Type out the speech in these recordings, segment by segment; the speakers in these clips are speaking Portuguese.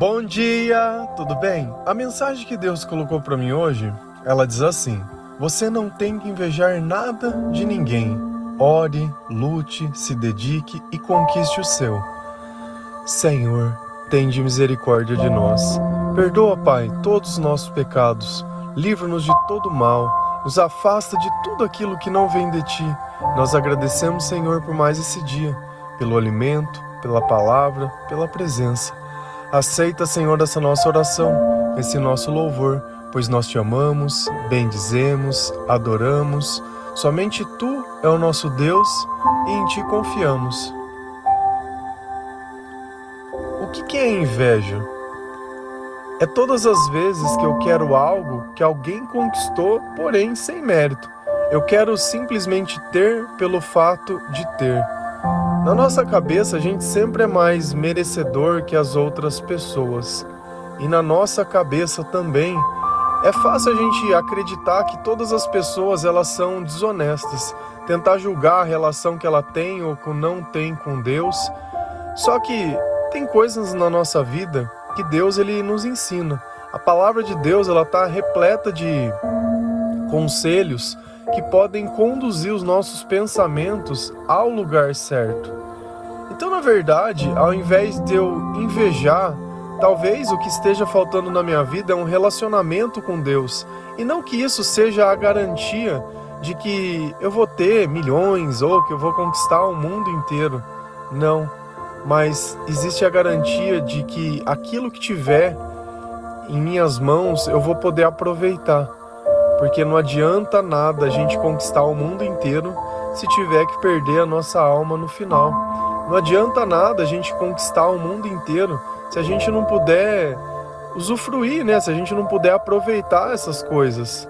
Bom dia, tudo bem? A mensagem que Deus colocou para mim hoje, ela diz assim: Você não tem que invejar nada de ninguém. Ore, lute, se dedique e conquiste o seu. Senhor, tende misericórdia de nós. Perdoa, Pai, todos os nossos pecados. Livra-nos de todo mal. Nos afasta de tudo aquilo que não vem de ti. Nós agradecemos, Senhor, por mais esse dia, pelo alimento, pela palavra, pela presença. Aceita, Senhor, essa nossa oração, esse nosso louvor, pois nós te amamos, bendizemos, adoramos. Somente tu é o nosso Deus e em ti confiamos. O que é inveja? É todas as vezes que eu quero algo que alguém conquistou, porém sem mérito. Eu quero simplesmente ter pelo fato de ter. Na nossa cabeça, a gente sempre é mais merecedor que as outras pessoas. E na nossa cabeça também é fácil a gente acreditar que todas as pessoas elas são desonestas, tentar julgar a relação que ela tem ou que não tem com Deus. Só que tem coisas na nossa vida que Deus ele nos ensina. A palavra de Deus ela está repleta de conselhos que podem conduzir os nossos pensamentos ao lugar certo. Então, na verdade, ao invés de eu invejar, talvez o que esteja faltando na minha vida é um relacionamento com Deus, e não que isso seja a garantia de que eu vou ter milhões ou que eu vou conquistar o mundo inteiro. Não, mas existe a garantia de que aquilo que tiver em minhas mãos eu vou poder aproveitar porque não adianta nada a gente conquistar o mundo inteiro se tiver que perder a nossa alma no final. Não adianta nada a gente conquistar o mundo inteiro se a gente não puder usufruir, né? Se a gente não puder aproveitar essas coisas.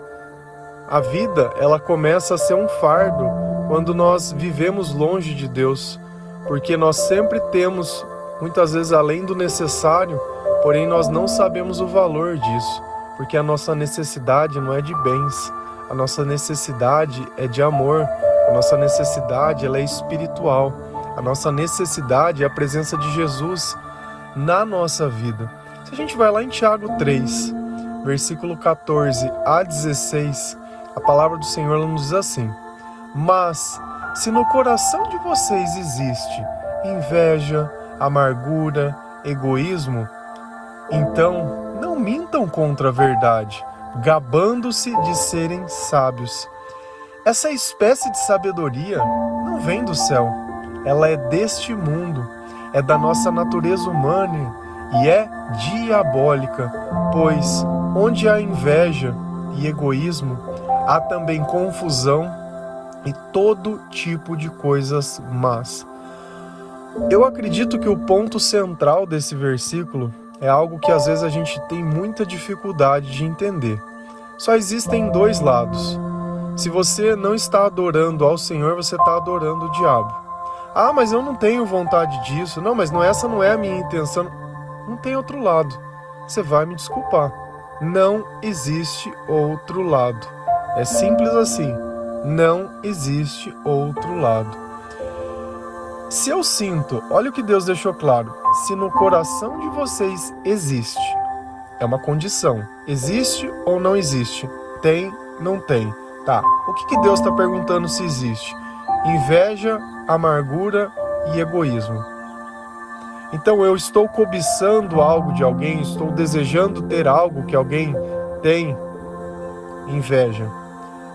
A vida, ela começa a ser um fardo quando nós vivemos longe de Deus, porque nós sempre temos muitas vezes além do necessário, porém nós não sabemos o valor disso porque a nossa necessidade não é de bens, a nossa necessidade é de amor, a nossa necessidade ela é espiritual, a nossa necessidade é a presença de Jesus na nossa vida. Se a gente vai lá em Tiago 3, versículo 14 a 16, a palavra do Senhor nos diz assim: Mas se no coração de vocês existe inveja, amargura, egoísmo, então não mintam contra a verdade, gabando-se de serem sábios. Essa espécie de sabedoria não vem do céu, ela é deste mundo, é da nossa natureza humana e é diabólica, pois onde há inveja e egoísmo, há também confusão e todo tipo de coisas más. Eu acredito que o ponto central desse versículo é algo que às vezes a gente tem muita dificuldade de entender. Só existem dois lados. Se você não está adorando ao Senhor, você está adorando o diabo. Ah, mas eu não tenho vontade disso. Não, mas não essa não é a minha intenção. Não tem outro lado. Você vai me desculpar. Não existe outro lado. É simples assim. Não existe outro lado. Se eu sinto, olha o que Deus deixou claro: se no coração de vocês existe, é uma condição. Existe ou não existe? Tem, não tem. Tá. O que, que Deus está perguntando se existe? Inveja, amargura e egoísmo. Então eu estou cobiçando algo de alguém, estou desejando ter algo que alguém tem. Inveja.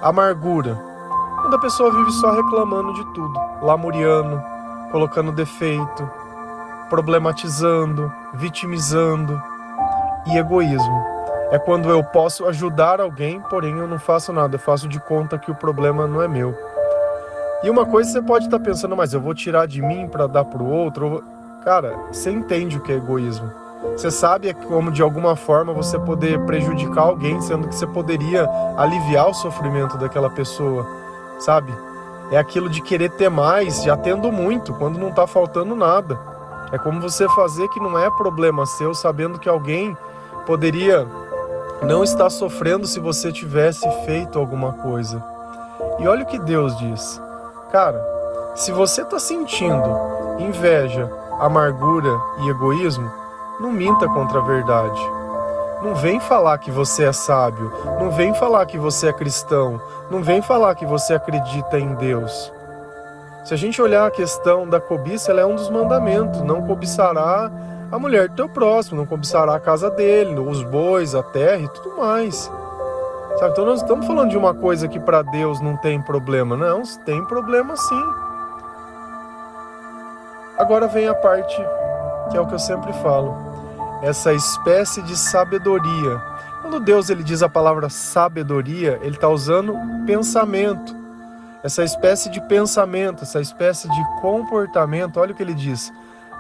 Amargura. Quando a pessoa vive só reclamando de tudo, lamuriano, colocando defeito, problematizando, vitimizando e egoísmo. É quando eu posso ajudar alguém, porém eu não faço nada, eu faço de conta que o problema não é meu. E uma coisa você pode estar pensando, mas eu vou tirar de mim para dar para o outro. Cara, você entende o que é egoísmo. Você sabe como de alguma forma você poder prejudicar alguém, sendo que você poderia aliviar o sofrimento daquela pessoa, sabe? É aquilo de querer ter mais, já tendo muito, quando não está faltando nada. É como você fazer que não é problema seu, sabendo que alguém poderia não estar sofrendo se você tivesse feito alguma coisa. E olha o que Deus diz. Cara, se você está sentindo inveja, amargura e egoísmo, não minta contra a verdade. Não vem falar que você é sábio, não vem falar que você é cristão, não vem falar que você acredita em Deus. Se a gente olhar a questão da cobiça, ela é um dos mandamentos. Não cobiçará a mulher do teu próximo, não cobiçará a casa dele, os bois, a terra e tudo mais. Sabe? Então nós estamos falando de uma coisa que para Deus não tem problema. Não, tem problema sim. Agora vem a parte que é o que eu sempre falo. Essa espécie de sabedoria. Quando Deus ele diz a palavra sabedoria, ele está usando pensamento. Essa espécie de pensamento, essa espécie de comportamento, olha o que ele diz.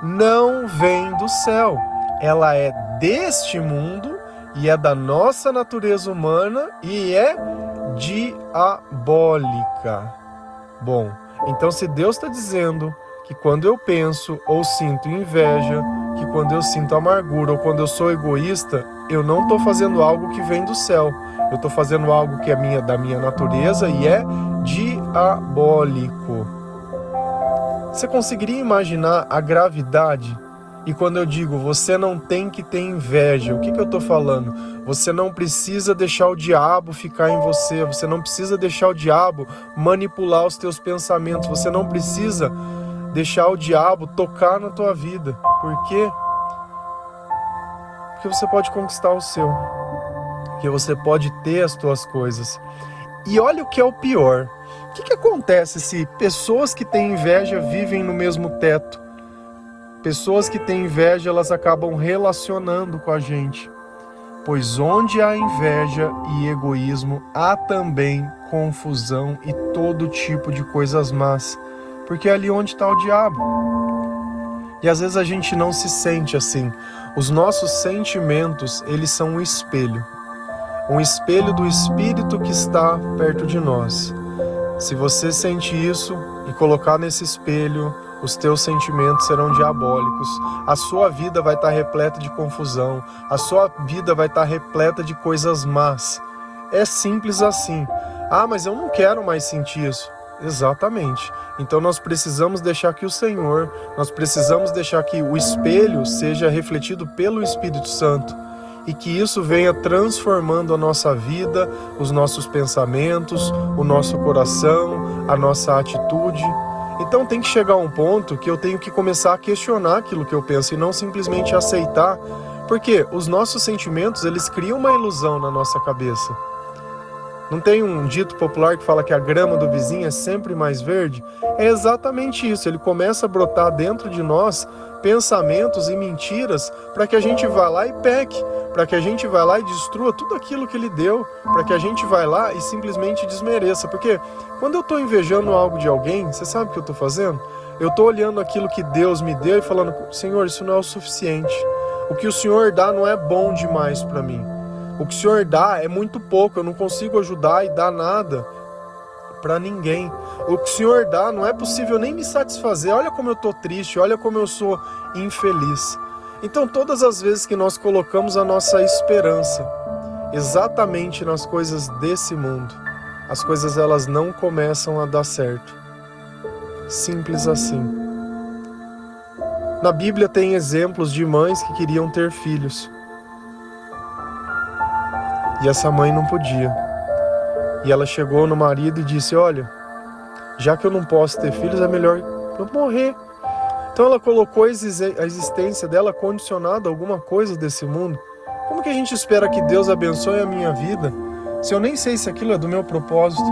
Não vem do céu. Ela é deste mundo e é da nossa natureza humana e é diabólica. Bom, então se Deus está dizendo que quando eu penso ou sinto inveja, que quando eu sinto amargura ou quando eu sou egoísta, eu não estou fazendo algo que vem do céu. Eu estou fazendo algo que é minha, da minha natureza e é diabólico. Você conseguiria imaginar a gravidade e quando eu digo você não tem que ter inveja, o que, que eu estou falando? Você não precisa deixar o diabo ficar em você, você não precisa deixar o diabo manipular os teus pensamentos, você não precisa deixar o diabo tocar na tua vida. Por quê? Porque você pode conquistar o seu, porque você pode ter as tuas coisas. E olha o que é o pior. O que, que acontece se pessoas que têm inveja vivem no mesmo teto? Pessoas que têm inveja, elas acabam relacionando com a gente. Pois onde há inveja e egoísmo, há também confusão e todo tipo de coisas más, porque é ali onde está o diabo. E às vezes a gente não se sente assim. Os nossos sentimentos, eles são um espelho. Um espelho do espírito que está perto de nós. Se você sente isso e colocar nesse espelho os teus sentimentos serão diabólicos, a sua vida vai estar repleta de confusão, a sua vida vai estar repleta de coisas más. É simples assim. Ah, mas eu não quero mais sentir isso. Exatamente. Então nós precisamos deixar que o Senhor, nós precisamos deixar que o espelho seja refletido pelo Espírito Santo e que isso venha transformando a nossa vida, os nossos pensamentos, o nosso coração, a nossa atitude. Então tem que chegar um ponto que eu tenho que começar a questionar aquilo que eu penso e não simplesmente aceitar, porque os nossos sentimentos, eles criam uma ilusão na nossa cabeça. Não tem um dito popular que fala que a grama do vizinho é sempre mais verde? É exatamente isso, ele começa a brotar dentro de nós pensamentos e mentiras para que a gente vá lá e peque, para que a gente vá lá e destrua tudo aquilo que ele deu, para que a gente vá lá e simplesmente desmereça. Porque quando eu estou invejando algo de alguém, você sabe o que eu estou fazendo? Eu estou olhando aquilo que Deus me deu e falando: Senhor, isso não é o suficiente. O que o Senhor dá não é bom demais para mim. O que o Senhor dá é muito pouco, eu não consigo ajudar e dar nada para ninguém. O que o Senhor dá não é possível nem me satisfazer. Olha como eu estou triste, olha como eu sou infeliz. Então, todas as vezes que nós colocamos a nossa esperança exatamente nas coisas desse mundo, as coisas elas não começam a dar certo. Simples assim. Na Bíblia tem exemplos de mães que queriam ter filhos. E essa mãe não podia. E ela chegou no marido e disse: Olha, já que eu não posso ter filhos, é melhor eu morrer. Então ela colocou a existência dela condicionada a alguma coisa desse mundo. Como que a gente espera que Deus abençoe a minha vida se eu nem sei se aquilo é do meu propósito?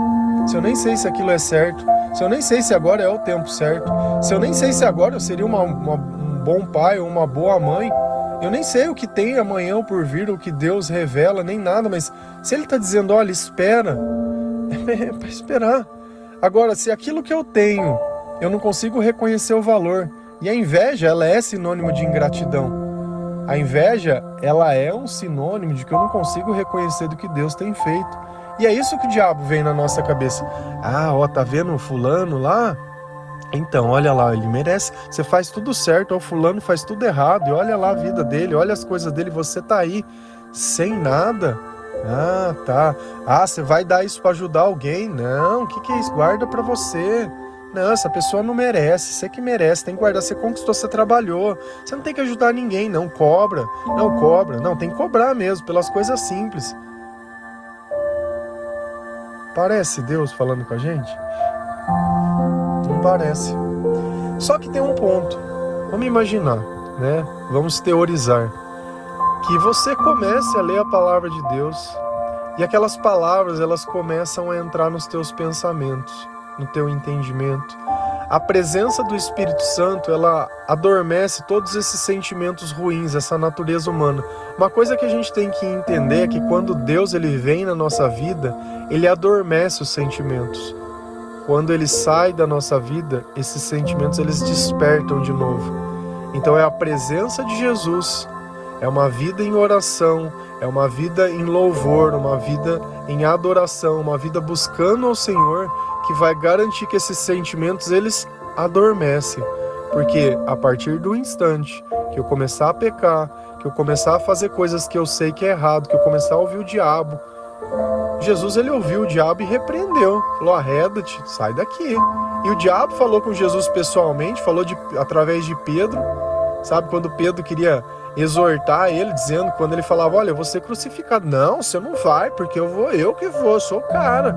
Se eu nem sei se aquilo é certo? Se eu nem sei se agora é o tempo certo? Se eu nem sei se agora eu seria uma, uma, um bom pai ou uma boa mãe? Eu nem sei o que tem amanhã por vir, o que Deus revela, nem nada, mas se Ele está dizendo, olha, espera, é para esperar. Agora, se aquilo que eu tenho eu não consigo reconhecer o valor, e a inveja, ela é sinônimo de ingratidão. A inveja, ela é um sinônimo de que eu não consigo reconhecer do que Deus tem feito. E é isso que o diabo vem na nossa cabeça. Ah, ó, tá vendo fulano lá? Então, olha lá, ele merece. Você faz tudo certo, o fulano faz tudo errado. E olha lá a vida dele, olha as coisas dele. Você tá aí sem nada. Ah, tá. Ah, você vai dar isso para ajudar alguém? Não, o que, que é isso? Guarda para você. Não, essa pessoa não merece, você que merece, tem que guardar, você conquistou, você trabalhou. Você não tem que ajudar ninguém, não cobra, não cobra, não, tem que cobrar mesmo, pelas coisas simples. Parece Deus falando com a gente? Não parece. Só que tem um ponto. Vamos imaginar, né? Vamos teorizar. Que você comece a ler a palavra de Deus e aquelas palavras elas começam a entrar nos teus pensamentos, no teu entendimento. A presença do Espírito Santo, ela adormece todos esses sentimentos ruins, essa natureza humana. Uma coisa que a gente tem que entender é que quando Deus ele vem na nossa vida, ele adormece os sentimentos. Quando ele sai da nossa vida, esses sentimentos eles despertam de novo. Então é a presença de Jesus, é uma vida em oração, é uma vida em louvor, uma vida em adoração, uma vida buscando ao Senhor que vai garantir que esses sentimentos eles adormecem. Porque a partir do instante que eu começar a pecar, que eu começar a fazer coisas que eu sei que é errado, que eu começar a ouvir o diabo, Jesus ele ouviu o diabo e repreendeu. Falou: arreda-te, sai daqui. E o diabo falou com Jesus pessoalmente, falou de, através de Pedro. Sabe quando Pedro queria exortar ele, dizendo, quando ele falava: Olha, eu vou ser crucificado. Não, você não vai, porque eu vou, eu que vou, sou o cara.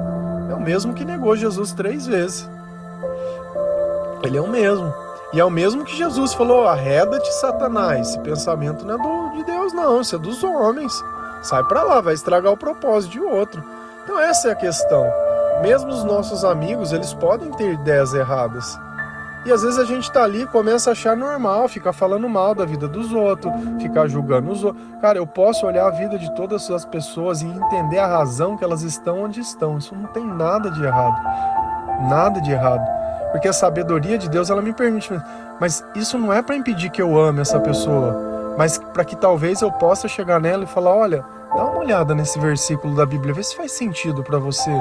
É o mesmo que negou Jesus três vezes. Ele é o mesmo. E é o mesmo que Jesus falou: arreda-te, Satanás. Esse pensamento não é do, de Deus, não, isso é dos homens. Sai para lá, vai estragar o propósito de outro. Então essa é a questão. Mesmo os nossos amigos, eles podem ter ideias erradas. E às vezes a gente tá ali e começa a achar normal, ficar falando mal da vida dos outros, ficar julgando os outros. Cara, eu posso olhar a vida de todas as pessoas e entender a razão que elas estão onde estão. Isso não tem nada de errado. Nada de errado. Porque a sabedoria de Deus, ela me permite. Mas isso não é para impedir que eu ame essa pessoa, mas para que talvez eu possa chegar nela e falar: olha, dá uma olhada nesse versículo da Bíblia, vê se faz sentido para você.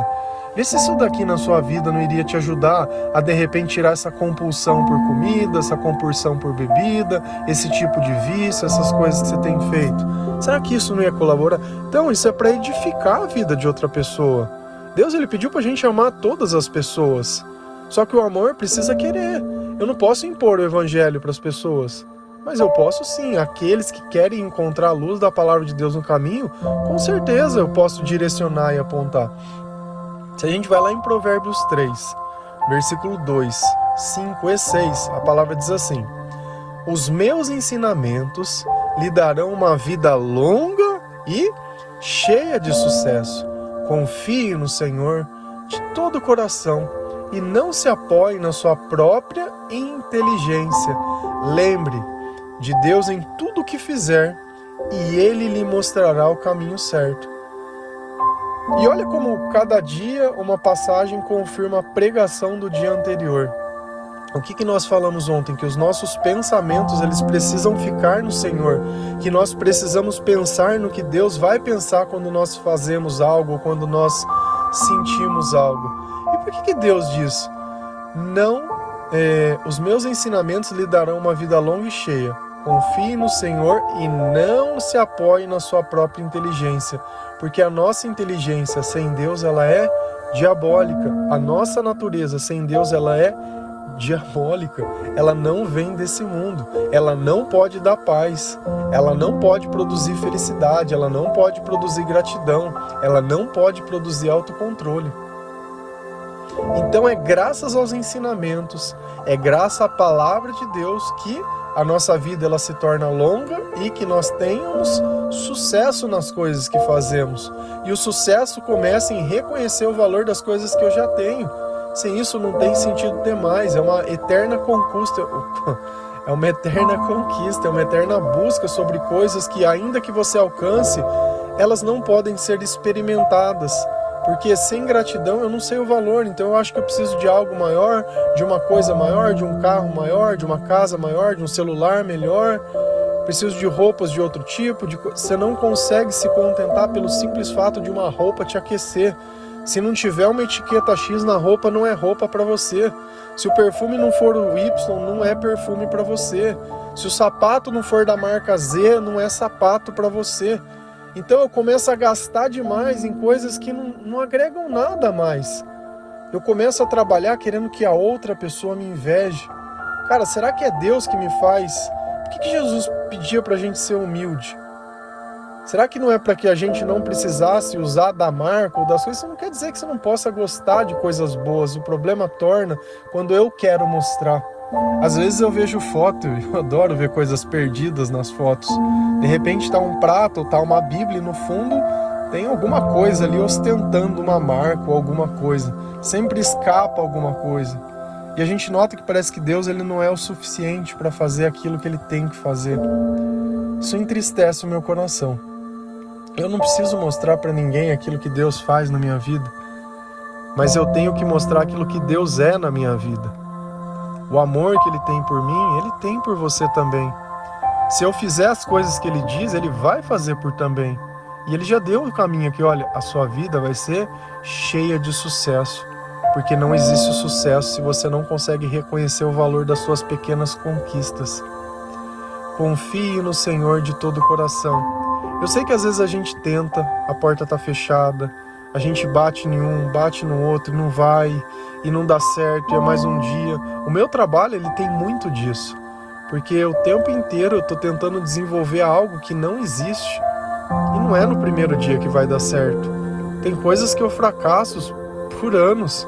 Vê se isso daqui na sua vida não iria te ajudar a de repente tirar essa compulsão por comida, essa compulsão por bebida, esse tipo de vício, essas coisas que você tem feito. Será que isso não ia colaborar? Então, isso é para edificar a vida de outra pessoa. Deus ele pediu para a gente amar todas as pessoas. Só que o amor precisa querer. Eu não posso impor o evangelho para as pessoas. Mas eu posso sim, aqueles que querem encontrar a luz da palavra de Deus no caminho, com certeza eu posso direcionar e apontar. Se a gente vai lá em Provérbios 3, versículo 2, 5 e 6, a palavra diz assim: Os meus ensinamentos lhe darão uma vida longa e cheia de sucesso. Confie no Senhor de todo o coração e não se apoie na sua própria inteligência. Lembre de Deus em tudo o que fizer e ele lhe mostrará o caminho certo. E olha como cada dia uma passagem confirma a pregação do dia anterior. O que, que nós falamos ontem? Que os nossos pensamentos eles precisam ficar no Senhor, que nós precisamos pensar no que Deus vai pensar quando nós fazemos algo, quando nós sentimos algo. E por que, que Deus diz? Não, é, os meus ensinamentos lhe darão uma vida longa e cheia. Confie no Senhor e não se apoie na sua própria inteligência, porque a nossa inteligência sem Deus ela é diabólica. A nossa natureza sem Deus ela é diabólica. Ela não vem desse mundo. Ela não pode dar paz. Ela não pode produzir felicidade, ela não pode produzir gratidão, ela não pode produzir autocontrole. Então é graças aos ensinamentos, é graças à palavra de Deus que a nossa vida ela se torna longa e que nós tenhamos sucesso nas coisas que fazemos. E o sucesso começa em reconhecer o valor das coisas que eu já tenho. Sem isso não tem sentido ter mais, é uma eterna conquista, é uma eterna conquista, é uma eterna busca sobre coisas que ainda que você alcance, elas não podem ser experimentadas porque sem gratidão eu não sei o valor, então eu acho que eu preciso de algo maior, de uma coisa maior, de um carro maior, de uma casa maior, de um celular melhor. Preciso de roupas de outro tipo. De... Você não consegue se contentar pelo simples fato de uma roupa te aquecer. Se não tiver uma etiqueta X na roupa, não é roupa para você. Se o perfume não for o Y, não é perfume para você. Se o sapato não for da marca Z, não é sapato para você. Então eu começo a gastar demais em coisas que não, não agregam nada mais. Eu começo a trabalhar querendo que a outra pessoa me inveje. Cara, será que é Deus que me faz? Por que, que Jesus pedia para a gente ser humilde? Será que não é para que a gente não precisasse usar da marca ou das coisas? Isso não quer dizer que você não possa gostar de coisas boas. O problema torna quando eu quero mostrar. Às vezes eu vejo foto, eu adoro ver coisas perdidas nas fotos. De repente está um prato ou tá uma Bíblia e no fundo tem alguma coisa ali ostentando uma marca ou alguma coisa. Sempre escapa alguma coisa. E a gente nota que parece que Deus ele não é o suficiente para fazer aquilo que ele tem que fazer. Isso entristece o meu coração. Eu não preciso mostrar para ninguém aquilo que Deus faz na minha vida, mas eu tenho que mostrar aquilo que Deus é na minha vida. O amor que Ele tem por mim, Ele tem por você também. Se eu fizer as coisas que Ele diz, Ele vai fazer por também. E Ele já deu o caminho aqui, olha, a sua vida vai ser cheia de sucesso, porque não existe sucesso se você não consegue reconhecer o valor das suas pequenas conquistas. Confie no Senhor de todo o coração eu sei que às vezes a gente tenta, a porta está fechada, a gente bate em um, bate no outro, não vai e não dá certo, e é mais um dia. O meu trabalho ele tem muito disso, porque o tempo inteiro eu estou tentando desenvolver algo que não existe e não é no primeiro dia que vai dar certo. Tem coisas que eu fracasso por anos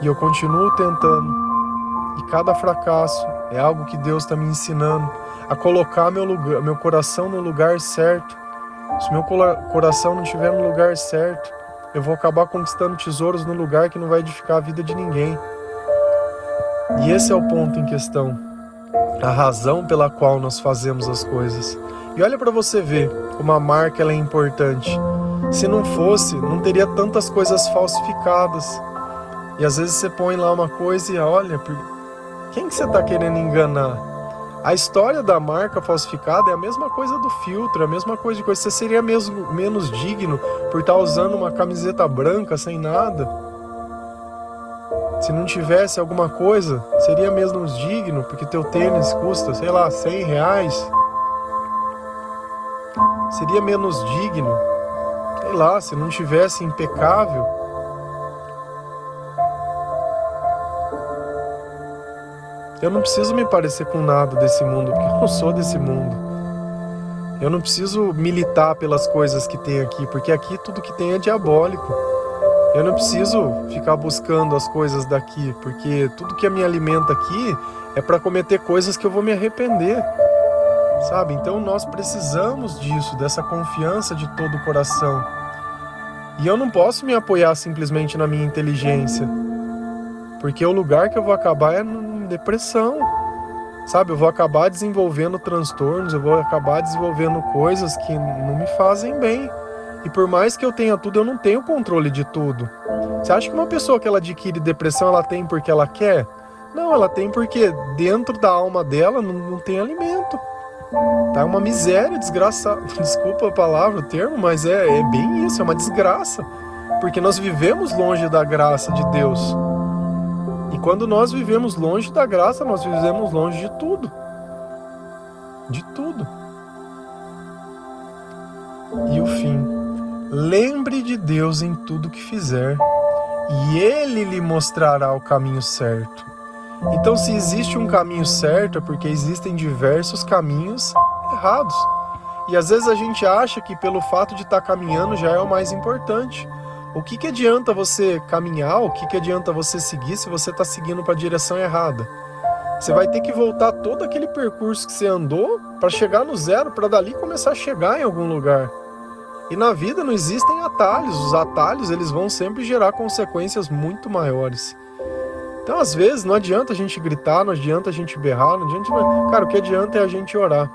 e eu continuo tentando. E cada fracasso é algo que Deus está me ensinando a colocar meu, lugar, meu coração no lugar certo. Se meu coração não estiver no lugar certo, eu vou acabar conquistando tesouros no lugar que não vai edificar a vida de ninguém. E esse é o ponto em questão, a razão pela qual nós fazemos as coisas. E olha para você ver como a marca ela é importante. Se não fosse, não teria tantas coisas falsificadas. E às vezes você põe lá uma coisa e olha, quem que você está querendo enganar? A história da marca falsificada é a mesma coisa do filtro, é a mesma coisa de coisa. Você seria mesmo menos digno por estar usando uma camiseta branca sem nada? Se não tivesse alguma coisa, seria menos digno porque teu tênis custa, sei lá, 100 reais? Seria menos digno? Sei lá, se não tivesse impecável? Eu não preciso me parecer com nada desse mundo, porque eu não sou desse mundo. Eu não preciso militar pelas coisas que tem aqui, porque aqui tudo que tem é diabólico. Eu não preciso ficar buscando as coisas daqui, porque tudo que me alimenta aqui é para cometer coisas que eu vou me arrepender. Sabe? Então nós precisamos disso, dessa confiança de todo o coração. E eu não posso me apoiar simplesmente na minha inteligência, porque o lugar que eu vou acabar é no depressão. Sabe, eu vou acabar desenvolvendo transtornos, eu vou acabar desenvolvendo coisas que não me fazem bem. E por mais que eu tenha tudo, eu não tenho controle de tudo. Você acha que uma pessoa que ela adquire depressão, ela tem porque ela quer? Não, ela tem porque dentro da alma dela não, não tem alimento. Tá uma miséria, desgraça. Desculpa a palavra, o termo, mas é, é bem isso, é uma desgraça. Porque nós vivemos longe da graça de Deus. E quando nós vivemos longe da graça, nós vivemos longe de tudo. De tudo. E o fim. Lembre de Deus em tudo que fizer, e Ele lhe mostrará o caminho certo. Então, se existe um caminho certo, é porque existem diversos caminhos errados. E às vezes a gente acha que pelo fato de estar tá caminhando já é o mais importante. O que, que adianta você caminhar, o que, que adianta você seguir se você está seguindo para a direção errada? Você vai ter que voltar todo aquele percurso que você andou para chegar no zero, para dali começar a chegar em algum lugar. E na vida não existem atalhos, os atalhos eles vão sempre gerar consequências muito maiores. Então, às vezes, não adianta a gente gritar, não adianta a gente berrar, não adianta. Cara, o que adianta é a gente orar.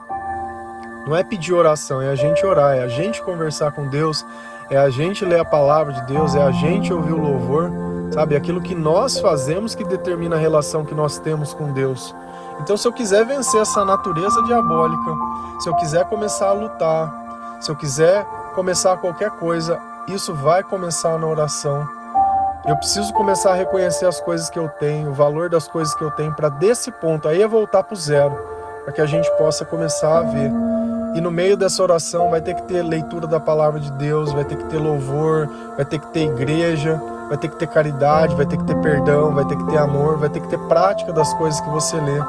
Não é pedir oração, é a gente orar, é a gente conversar com Deus, é a gente ler a palavra de Deus, é a gente ouvir o louvor, sabe? Aquilo que nós fazemos que determina a relação que nós temos com Deus. Então, se eu quiser vencer essa natureza diabólica, se eu quiser começar a lutar, se eu quiser começar qualquer coisa, isso vai começar na oração. Eu preciso começar a reconhecer as coisas que eu tenho, o valor das coisas que eu tenho, para desse ponto aí é voltar para o zero, para que a gente possa começar a ver e no meio dessa oração vai ter que ter leitura da palavra de Deus, vai ter que ter louvor, vai ter que ter igreja, vai ter que ter caridade, vai ter que ter perdão, vai ter que ter amor, vai ter que ter prática das coisas que você lê.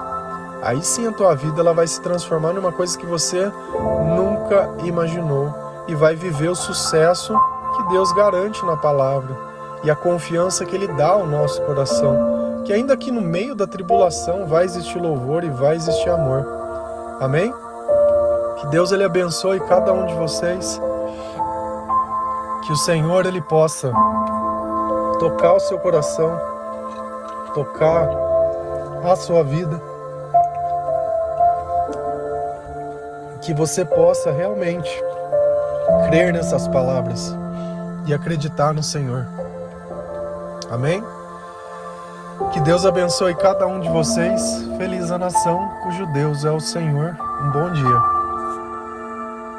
Aí sim a tua vida ela vai se transformar numa coisa que você nunca imaginou e vai viver o sucesso que Deus garante na palavra e a confiança que Ele dá ao nosso coração, que ainda que no meio da tribulação vai existir louvor e vai existir amor. Amém? Que Deus ele abençoe cada um de vocês. Que o Senhor ele possa tocar o seu coração, tocar a sua vida. Que você possa realmente crer nessas palavras e acreditar no Senhor. Amém? Que Deus abençoe cada um de vocês. Feliz a nação cujo Deus é o Senhor. Um bom dia.